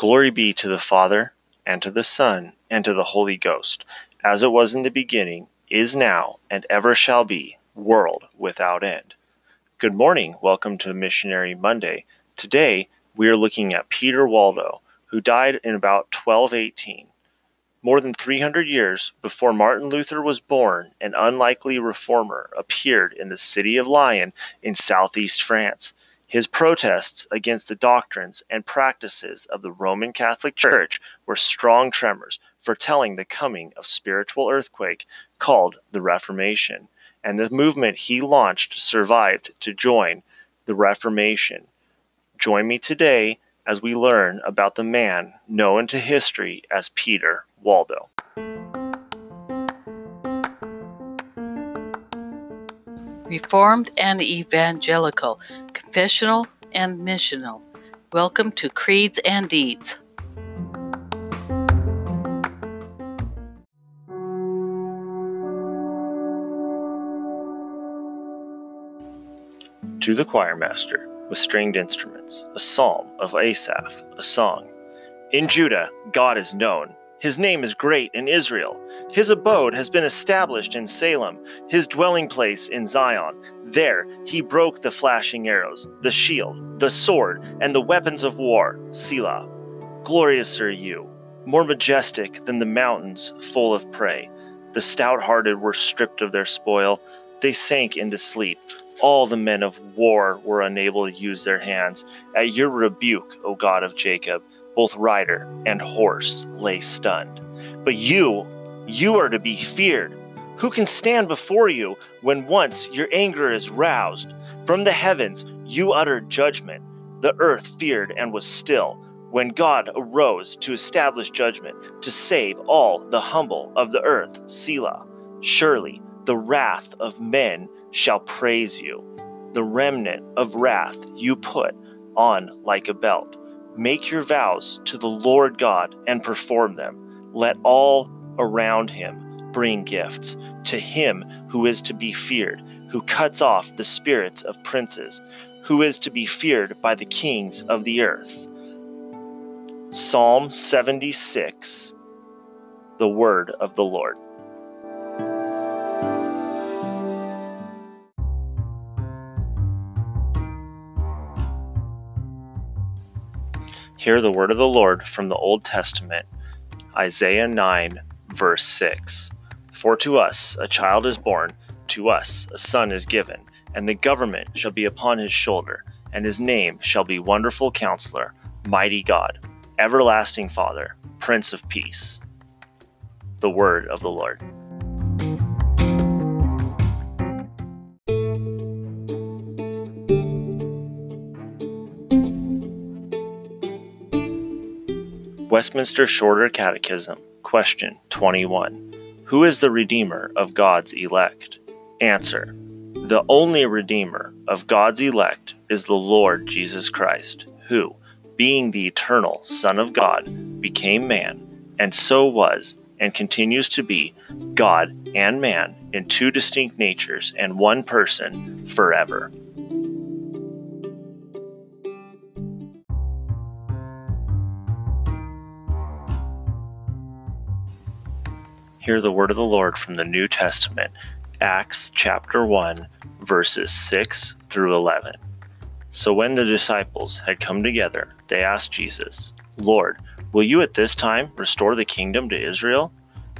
Glory be to the Father, and to the Son, and to the Holy Ghost, as it was in the beginning, is now, and ever shall be, world without end. Good morning. Welcome to Missionary Monday. Today, we are looking at Peter Waldo, who died in about 1218. More than 300 years before Martin Luther was born, an unlikely reformer appeared in the city of Lyon in southeast France. His protests against the doctrines and practices of the Roman Catholic Church were strong tremors foretelling the coming of spiritual earthquake called the Reformation, and the movement he launched survived to join the Reformation. Join me today as we learn about the man known to history as Peter Waldo. Reformed and Evangelical, Confessional and Missional. Welcome to Creeds and Deeds. To the choir master, with stringed instruments, a psalm of Asaph, a song. In Judah, God is known his name is great in Israel. His abode has been established in Salem, his dwelling place in Zion. There he broke the flashing arrows, the shield, the sword, and the weapons of war. Selah. Glorious are you, more majestic than the mountains full of prey. The stout hearted were stripped of their spoil, they sank into sleep. All the men of war were unable to use their hands. At your rebuke, O God of Jacob, both rider and horse lay stunned. But you, you are to be feared. Who can stand before you when once your anger is roused? From the heavens you uttered judgment. The earth feared and was still. When God arose to establish judgment, to save all the humble of the earth, Selah. Surely the wrath of men shall praise you. The remnant of wrath you put on like a belt. Make your vows to the Lord God and perform them. Let all around him bring gifts to him who is to be feared, who cuts off the spirits of princes, who is to be feared by the kings of the earth. Psalm 76 The Word of the Lord. Hear the word of the Lord from the Old Testament, Isaiah 9, verse 6. For to us a child is born, to us a son is given, and the government shall be upon his shoulder, and his name shall be Wonderful Counselor, Mighty God, Everlasting Father, Prince of Peace. The word of the Lord. Westminster Shorter Catechism, Question 21. Who is the Redeemer of God's elect? Answer. The only Redeemer of God's elect is the Lord Jesus Christ, who, being the eternal Son of God, became man, and so was, and continues to be, God and man in two distinct natures and one person forever. Hear the word of the Lord from the New Testament, Acts chapter 1, verses 6 through 11. So when the disciples had come together, they asked Jesus, Lord, will you at this time restore the kingdom to Israel?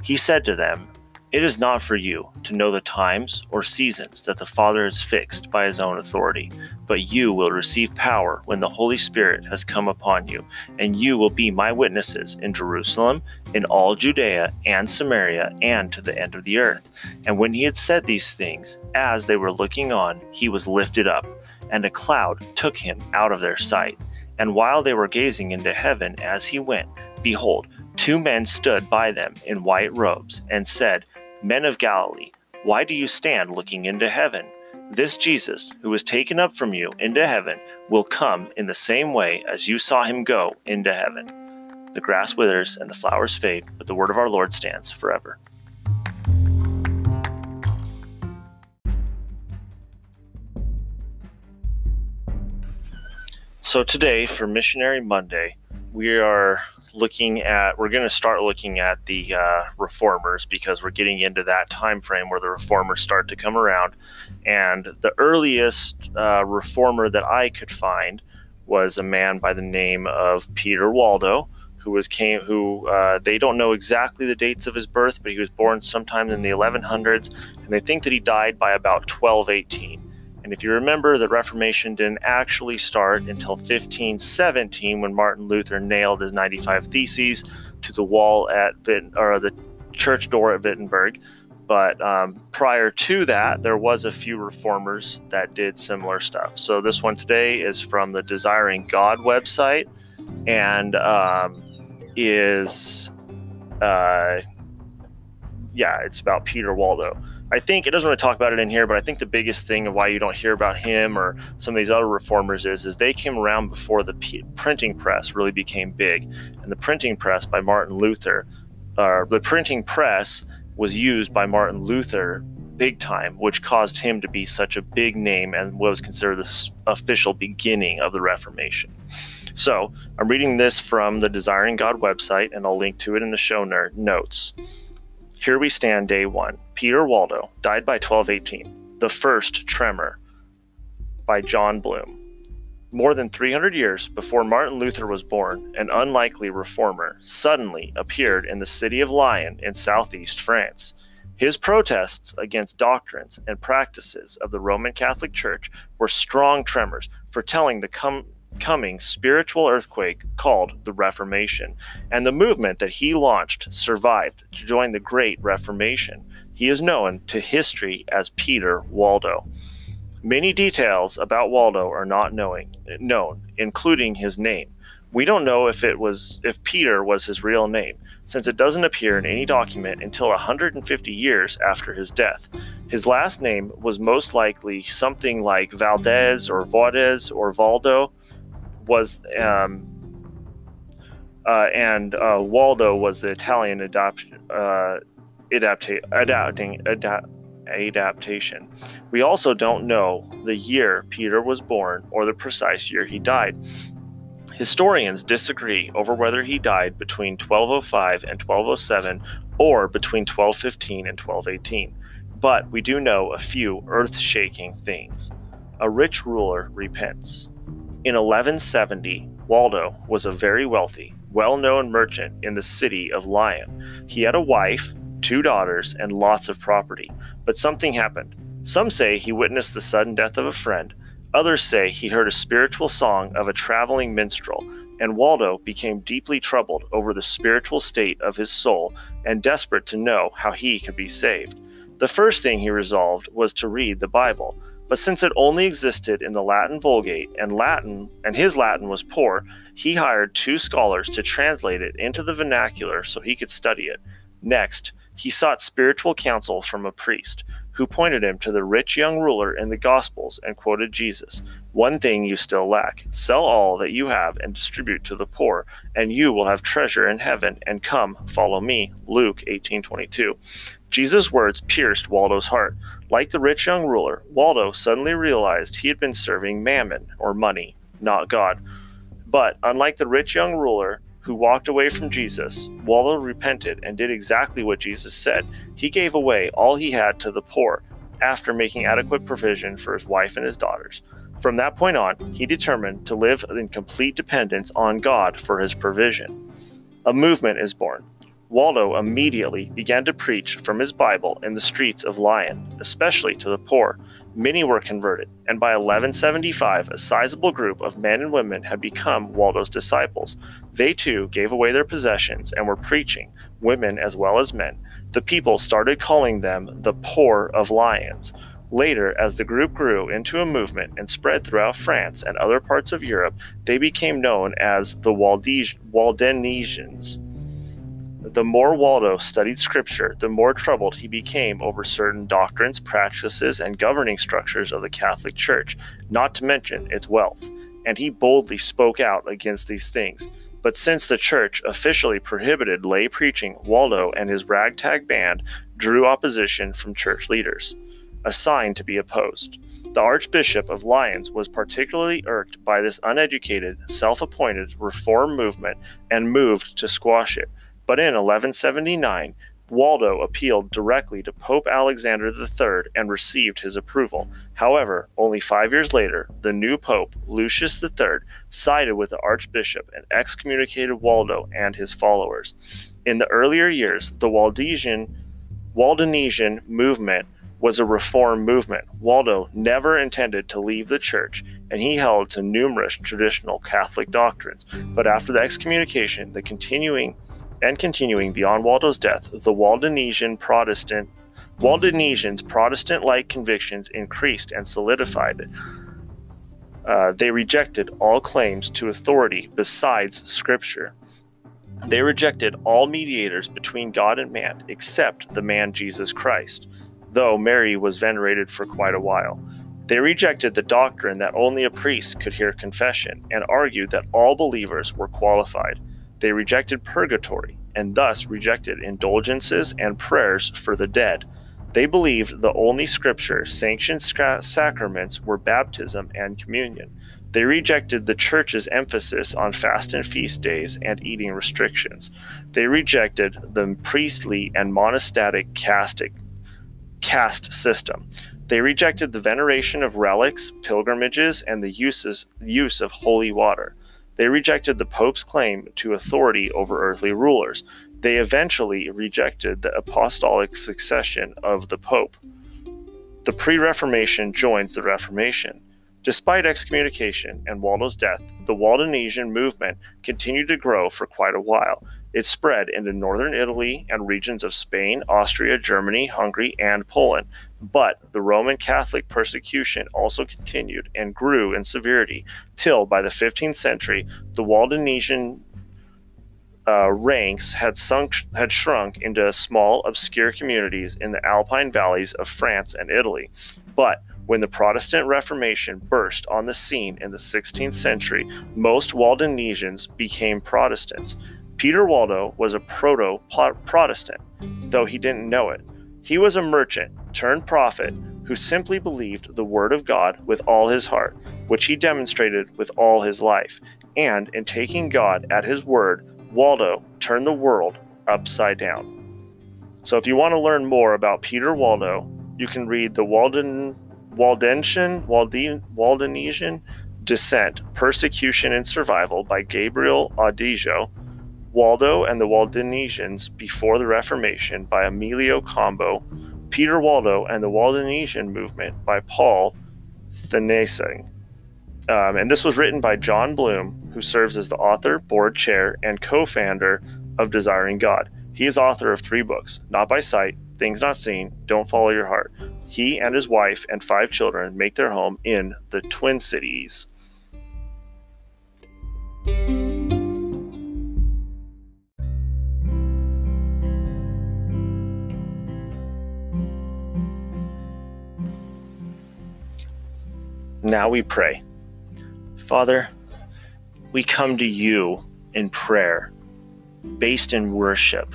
He said to them, it is not for you to know the times or seasons that the Father has fixed by his own authority, but you will receive power when the Holy Spirit has come upon you, and you will be my witnesses in Jerusalem, in all Judea and Samaria, and to the end of the earth. And when he had said these things, as they were looking on, he was lifted up, and a cloud took him out of their sight. And while they were gazing into heaven as he went, behold, two men stood by them in white robes, and said, Men of Galilee, why do you stand looking into heaven? This Jesus, who was taken up from you into heaven, will come in the same way as you saw him go into heaven. The grass withers and the flowers fade, but the word of our Lord stands forever. So, today, for Missionary Monday, we are looking at we're going to start looking at the uh, reformers because we're getting into that time frame where the reformers start to come around. And the earliest uh, reformer that i could find was a man by the name of peter waldo who was came who uh, they don't know exactly the dates of his birth but he was born sometime in the 1100s and they think that he died by about 1218 and if you remember, the Reformation didn't actually start until 1517 when Martin Luther nailed his 95 Theses to the wall at or the church door at Wittenberg. But um, prior to that, there was a few reformers that did similar stuff. So this one today is from the Desiring God website, and um, is uh, yeah, it's about Peter Waldo. I think it doesn't really talk about it in here, but I think the biggest thing of why you don't hear about him or some of these other reformers is is they came around before the p- printing press really became big, and the printing press by Martin Luther, uh, the printing press was used by Martin Luther big time, which caused him to be such a big name and was considered the official beginning of the Reformation. So I'm reading this from the Desiring God website, and I'll link to it in the show notes. Here we stand, day one. Peter Waldo died by 1218. The First Tremor by Jon Bloom. More than 300 years before Martin Luther was born, an unlikely reformer suddenly appeared in the city of Lyon in southeast France. His protests against doctrines and practices of the Roman Catholic Church were strong tremors foretelling the com- coming spiritual earthquake called the Reformation, and the movement that he launched survived to join the Great Reformation. He is known to history as Peter Waldo. Many details about Waldo are not knowing, known, including his name. We don't know if it was if Peter was his real name, since it doesn't appear in any document until 150 years after his death. His last name was most likely something like Valdez or Valdez or Valdo, was um, uh, and uh, Waldo was the Italian adoption, uh, adapta- adapting adapt- adaptation. We also don't know the year Peter was born or the precise year he died. Historians disagree over whether he died between 1205 and 1207 or between 1215 and 1218, but we do know a few earth shaking things. A rich ruler repents. In 1170, Waldo was a very wealthy, well known merchant in the city of Lyon. He had a wife, two daughters, and lots of property. But something happened. Some say he witnessed the sudden death of a friend, others say he heard a spiritual song of a traveling minstrel, and Waldo became deeply troubled over the spiritual state of his soul and desperate to know how he could be saved. The first thing he resolved was to read the Bible. But since it only existed in the Latin Vulgate and Latin and his Latin was poor, he hired two scholars to translate it into the vernacular so he could study it. Next, he sought spiritual counsel from a priest, who pointed him to the rich young ruler in the Gospels and quoted Jesus One thing you still lack sell all that you have and distribute to the poor, and you will have treasure in heaven, and come, follow me. Luke 18:22. Jesus' words pierced Waldo's heart. Like the rich young ruler, Waldo suddenly realized he had been serving mammon, or money, not God. But unlike the rich young ruler who walked away from Jesus, Waldo repented and did exactly what Jesus said. He gave away all he had to the poor after making adequate provision for his wife and his daughters. From that point on, he determined to live in complete dependence on God for his provision. A movement is born. Waldo immediately began to preach from his Bible in the streets of Lyon, especially to the poor. Many were converted, and by 1175, a sizable group of men and women had become Waldo's disciples. They too gave away their possessions and were preaching, women as well as men. The people started calling them the Poor of Lyons. Later, as the group grew into a movement and spread throughout France and other parts of Europe, they became known as the Waldensians. The more Waldo studied Scripture, the more troubled he became over certain doctrines, practices, and governing structures of the Catholic Church, not to mention its wealth, and he boldly spoke out against these things. But since the Church officially prohibited lay preaching, Waldo and his ragtag band drew opposition from church leaders, a sign to be opposed. The Archbishop of Lyons was particularly irked by this uneducated, self appointed reform movement and moved to squash it. But in 1179, Waldo appealed directly to Pope Alexander III and received his approval. However, only five years later, the new Pope, Lucius III, sided with the Archbishop and excommunicated Waldo and his followers. In the earlier years, the Waldesian, Waldensian movement was a reform movement. Waldo never intended to leave the church, and he held to numerous traditional Catholic doctrines. But after the excommunication, the continuing and continuing beyond Waldo's death, the Waldensian Protestant Waldensians' Protestant-like convictions increased and solidified. Uh, they rejected all claims to authority besides Scripture. They rejected all mediators between God and man except the man Jesus Christ, though Mary was venerated for quite a while. They rejected the doctrine that only a priest could hear confession and argued that all believers were qualified. They rejected purgatory and thus rejected indulgences and prayers for the dead. They believed the only scripture sanctioned sacraments were baptism and communion. They rejected the church's emphasis on fast and feast days and eating restrictions. They rejected the priestly and monastic castic, caste system. They rejected the veneration of relics, pilgrimages, and the uses, use of holy water. They rejected the Pope's claim to authority over earthly rulers. They eventually rejected the apostolic succession of the Pope. The pre Reformation joins the Reformation. Despite excommunication and Waldo's death, the Waldensian movement continued to grow for quite a while. It spread into northern Italy and regions of Spain, Austria, Germany, Hungary, and Poland. But the Roman Catholic persecution also continued and grew in severity till by the 15th century the Waldensian uh, ranks had sunk had shrunk into small obscure communities in the alpine valleys of France and Italy. But when the Protestant Reformation burst on the scene in the 16th century, most Waldensians became Protestants. Peter Waldo was a proto Protestant, though he didn't know it. He was a merchant turned prophet who simply believed the word of God with all his heart, which he demonstrated with all his life. And in taking God at his word, Waldo turned the world upside down. So if you want to learn more about Peter Waldo, you can read the Walden Waldensian Walden, Waldensian Dissent, Persecution and Survival by Gabriel Audisio Waldo and the Waldensians Before the Reformation by Emilio Comba, Peter Waldo and the Waldensian Movement by Paul Thienensing. Um, and this was written by Jon Bloom, who serves as the author, board chair, and co founder of Desiring God. He is author of three books Not by Sight, Things Not Seen, Don't Follow Your Heart. He and his wife and five children make their home in the Twin Cities. Now we pray. Father, we come to you in prayer, based in worship,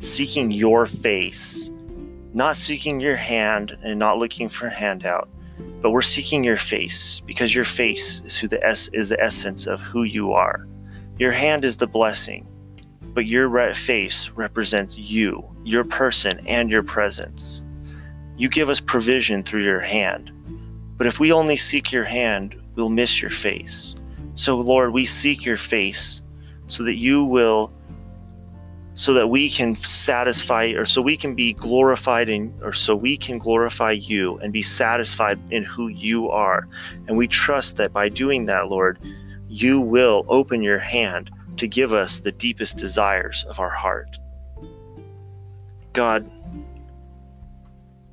seeking your face, not seeking your hand and not looking for a handout, but we're seeking your face because your face is who the es- is the essence of who you are. Your hand is the blessing, but your re- face represents you, your person, and your presence. You give us provision through your hand. But if we only seek your hand, we'll miss your face. So, Lord, we seek your face so that you will, so that we can satisfy, or so we can be glorified in, or so we can glorify you and be satisfied in who you are. And we trust that by doing that, Lord, you will open your hand to give us the deepest desires of our heart. God,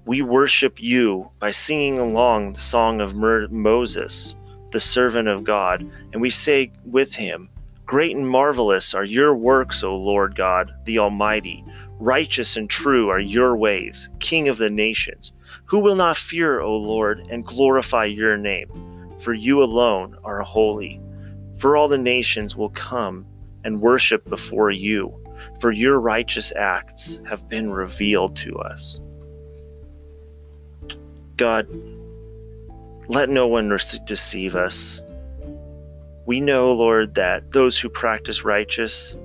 we worship you by singing along the song of Moses, the servant of God, and we say with him, Great and marvelous are your works, O Lord God, the Almighty. Righteous and true are your ways, King of the nations. Who will not fear, O Lord, and glorify your name? For you alone are holy. For all the nations will come and worship before you, for your righteous acts have been revealed to us. God, let no one deceive us. We know, Lord, that those who practice righteousness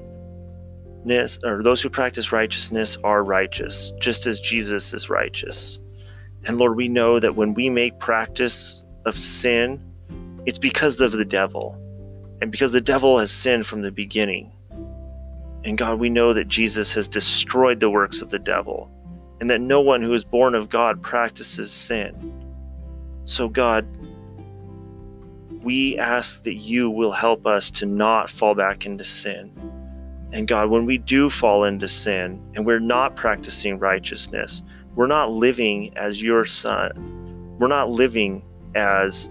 or those who practice righteousness are righteous, just as Jesus is righteous. And Lord, we know that when we make practice of sin, it's because of the devil and because the devil has sinned from the beginning. And God, we know that Jesus has destroyed the works of the devil and that no one who is born of God practices sin. So, God, we ask that you will help us to not fall back into sin. And God, when we do fall into sin and we're not practicing righteousness, we're not living as your son. We're not living as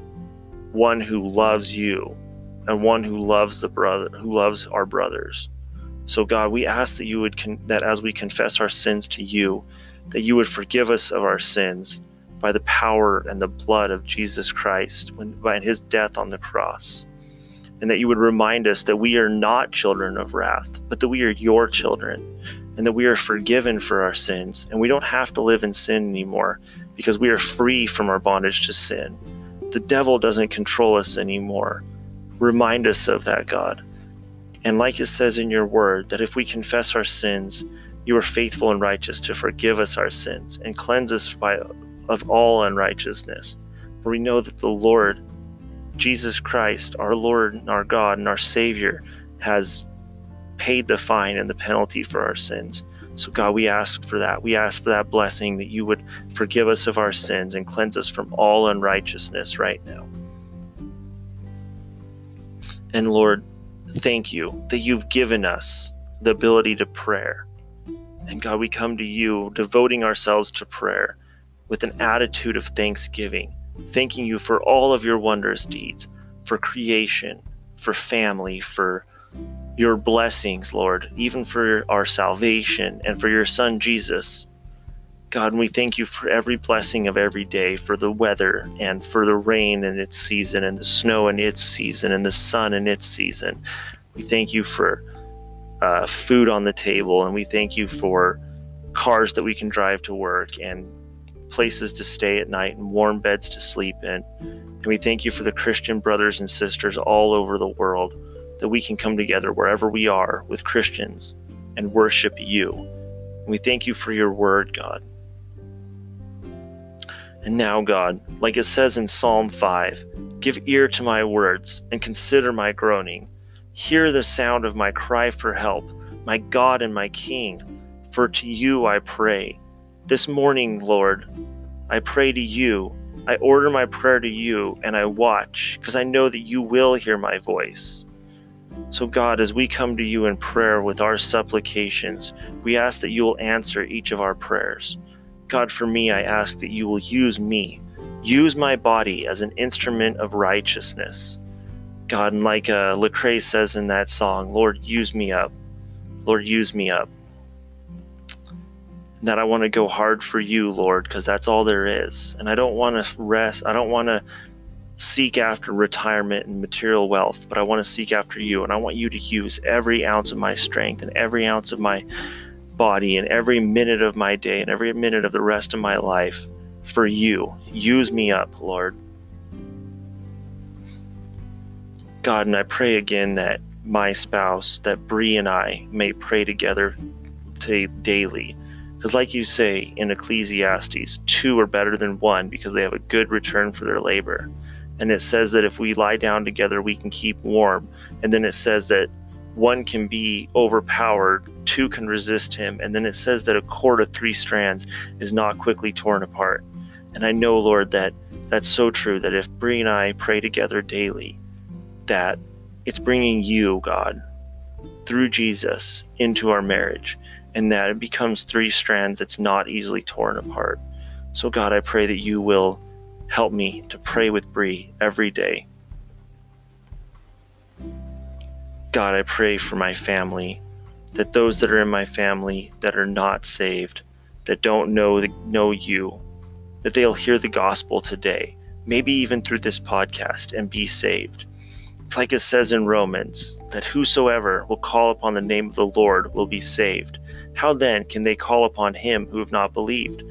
one who loves you and one who loves the brother who loves our brothers. So God, we ask that you would con- that as we confess our sins to you, that you would forgive us of our sins by the power and the blood of Jesus Christ when, by his death on the cross. And that you would remind us that we are not children of wrath, but that we are your children and that we are forgiven for our sins, and we don't have to live in sin anymore because we are free from our bondage to sin. The devil doesn't control us anymore. Remind us of that, God. And like it says in your word, that if we confess our sins, you are faithful and righteous to forgive us our sins and cleanse us by, of all unrighteousness. For we know that the Lord, Jesus Christ, our Lord and our God and our Savior, has paid the fine and the penalty for our sins. So, God, we ask for that. We ask for that blessing that you would forgive us of our sins and cleanse us from all unrighteousness right now. And Lord, thank you that you've given us the ability to prayer. And God, we come to you devoting ourselves to prayer with an attitude of thanksgiving, thanking you for all of your wondrous deeds, for creation, for family, for your blessings, Lord, even for our salvation and for your Son Jesus. God, we thank you for every blessing of every day, for the weather and for the rain in its season, and the snow in its season, and the sun in its season. We thank you for uh, food on the table, and we thank you for cars that we can drive to work, and places to stay at night, and warm beds to sleep in. And we thank you for the Christian brothers and sisters all over the world that we can come together wherever we are with Christians and worship you. And we thank you for your word, God. And now, God, like it says in Psalm 5, give ear to my words and consider my groaning. Hear the sound of my cry for help, my God and my King, for to you I pray. This morning, Lord, I pray to you. I order my prayer to you and I watch because I know that you will hear my voice. So, God, as we come to you in prayer with our supplications, we ask that you will answer each of our prayers. God, for me, I ask that you will use me, use my body as an instrument of righteousness. God, and like uh, Lecrae says in that song, Lord, use me up. Lord, use me up. And That I want to go hard for you, Lord, because that's all there is. And I don't want to rest. I don't want to seek after retirement and material wealth, but I want to seek after you. And I want you to use every ounce of my strength and every ounce of my body and every minute of my day and every minute of the rest of my life for you. Use me up, Lord. God, and I pray again that my spouse, that Bree and I may pray together to daily. Because, like you say in Ecclesiastes, two are better than one because they have a good return for their labor and it says that if we lie down together, we can keep warm. And then it says that one can be overpowered, two can resist him. And then it says that a cord of three strands is not quickly torn apart. And I know, Lord, that that's so true that if Bree and I pray together daily, that it's bringing you, God, through Jesus into our marriage, and that it becomes three strands that's not easily torn apart. So, God, I pray that you will Help me to pray with Bree every day. God, I pray for my family, that those that are in my family that are not saved, that don't know the, know you, that they'll hear the gospel today, maybe even through this podcast, and be saved. Like it says in Romans, that whosoever will call upon the name of the Lord will be saved. How then can they call upon him who have not believed?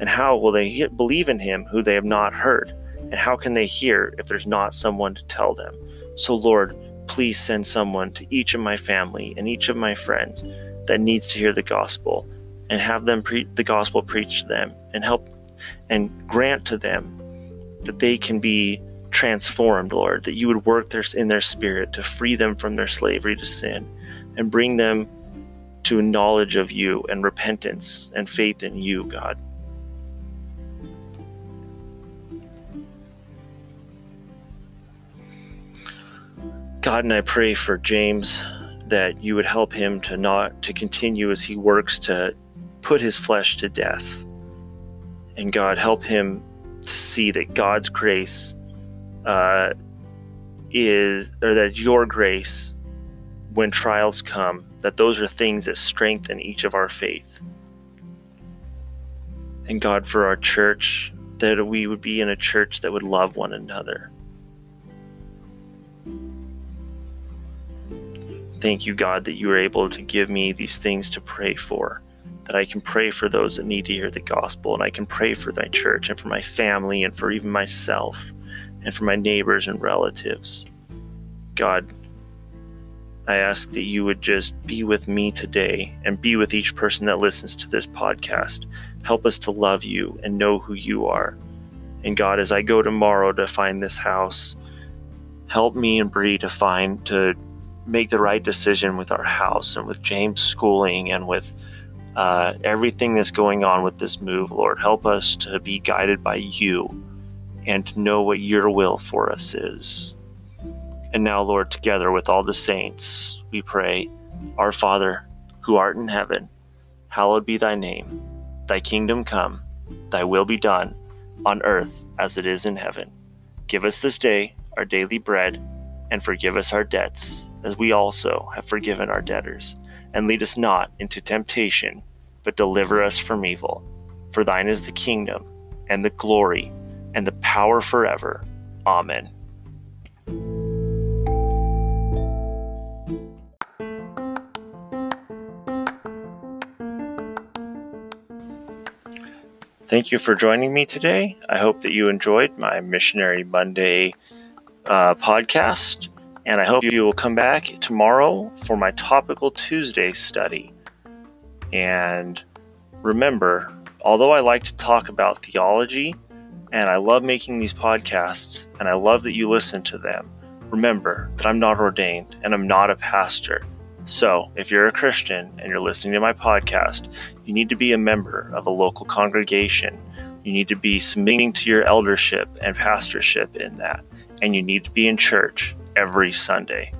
And how will they believe in him who they have not heard? And how can they hear if there's not someone to tell them? So, Lord, please send someone to each of my family and each of my friends that needs to hear the gospel and have them pre- the gospel preached to them and help and grant to them that they can be transformed, Lord, that you would work their, in their spirit to free them from their slavery to sin and bring them to knowledge of you and repentance and faith in you, God. God, and I pray for James that you would help him to not to continue as he works to put his flesh to death. And God, help him to see that God's grace uh, is, or that your grace, when trials come, that those are things that strengthen each of our faith. And God, for our church, that we would be in a church that would love one another. Thank you, God, that you are able to give me these things to pray for. That I can pray for those that need to hear the gospel, and I can pray for my church and for my family and for even myself and for my neighbors and relatives. God, I ask that you would just be with me today and be with each person that listens to this podcast. Help us to love you and know who you are. And God, as I go tomorrow to find this house, help me and Bree to find to make the right decision with our house and with James' schooling and with uh, everything that's going on with this move, Lord. Help us to be guided by you and to know what your will for us is. And now, Lord, together with all the saints, we pray, Our Father, who art in heaven, hallowed be thy name. Thy kingdom come, thy will be done, on earth as it is in heaven. Give us this day our daily bread, and forgive us our debts as we also have forgiven our debtors. And lead us not into temptation, but deliver us from evil. For thine is the kingdom, and the glory, and the power forever. Amen. Thank you for joining me today. I hope that you enjoyed my Missionary Monday uh, podcast. And I hope you will come back tomorrow for my Topical Tuesday study. And remember, although I like to talk about theology and I love making these podcasts and I love that you listen to them, remember that I'm not ordained and I'm not a pastor. So, if you're a Christian and you're listening to my podcast, you need to be a member of a local congregation. You need to be submitting to your eldership and pastorship in that. And you need to be in church every Sunday.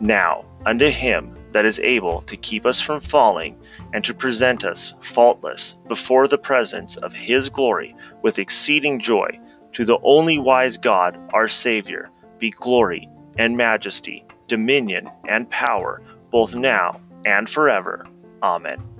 Now, unto him that is able to keep us from falling and to present us faultless before the presence of his glory with exceeding joy, to the only wise God, our Savior, be glory and majesty, dominion and power, both now and forever. Amen.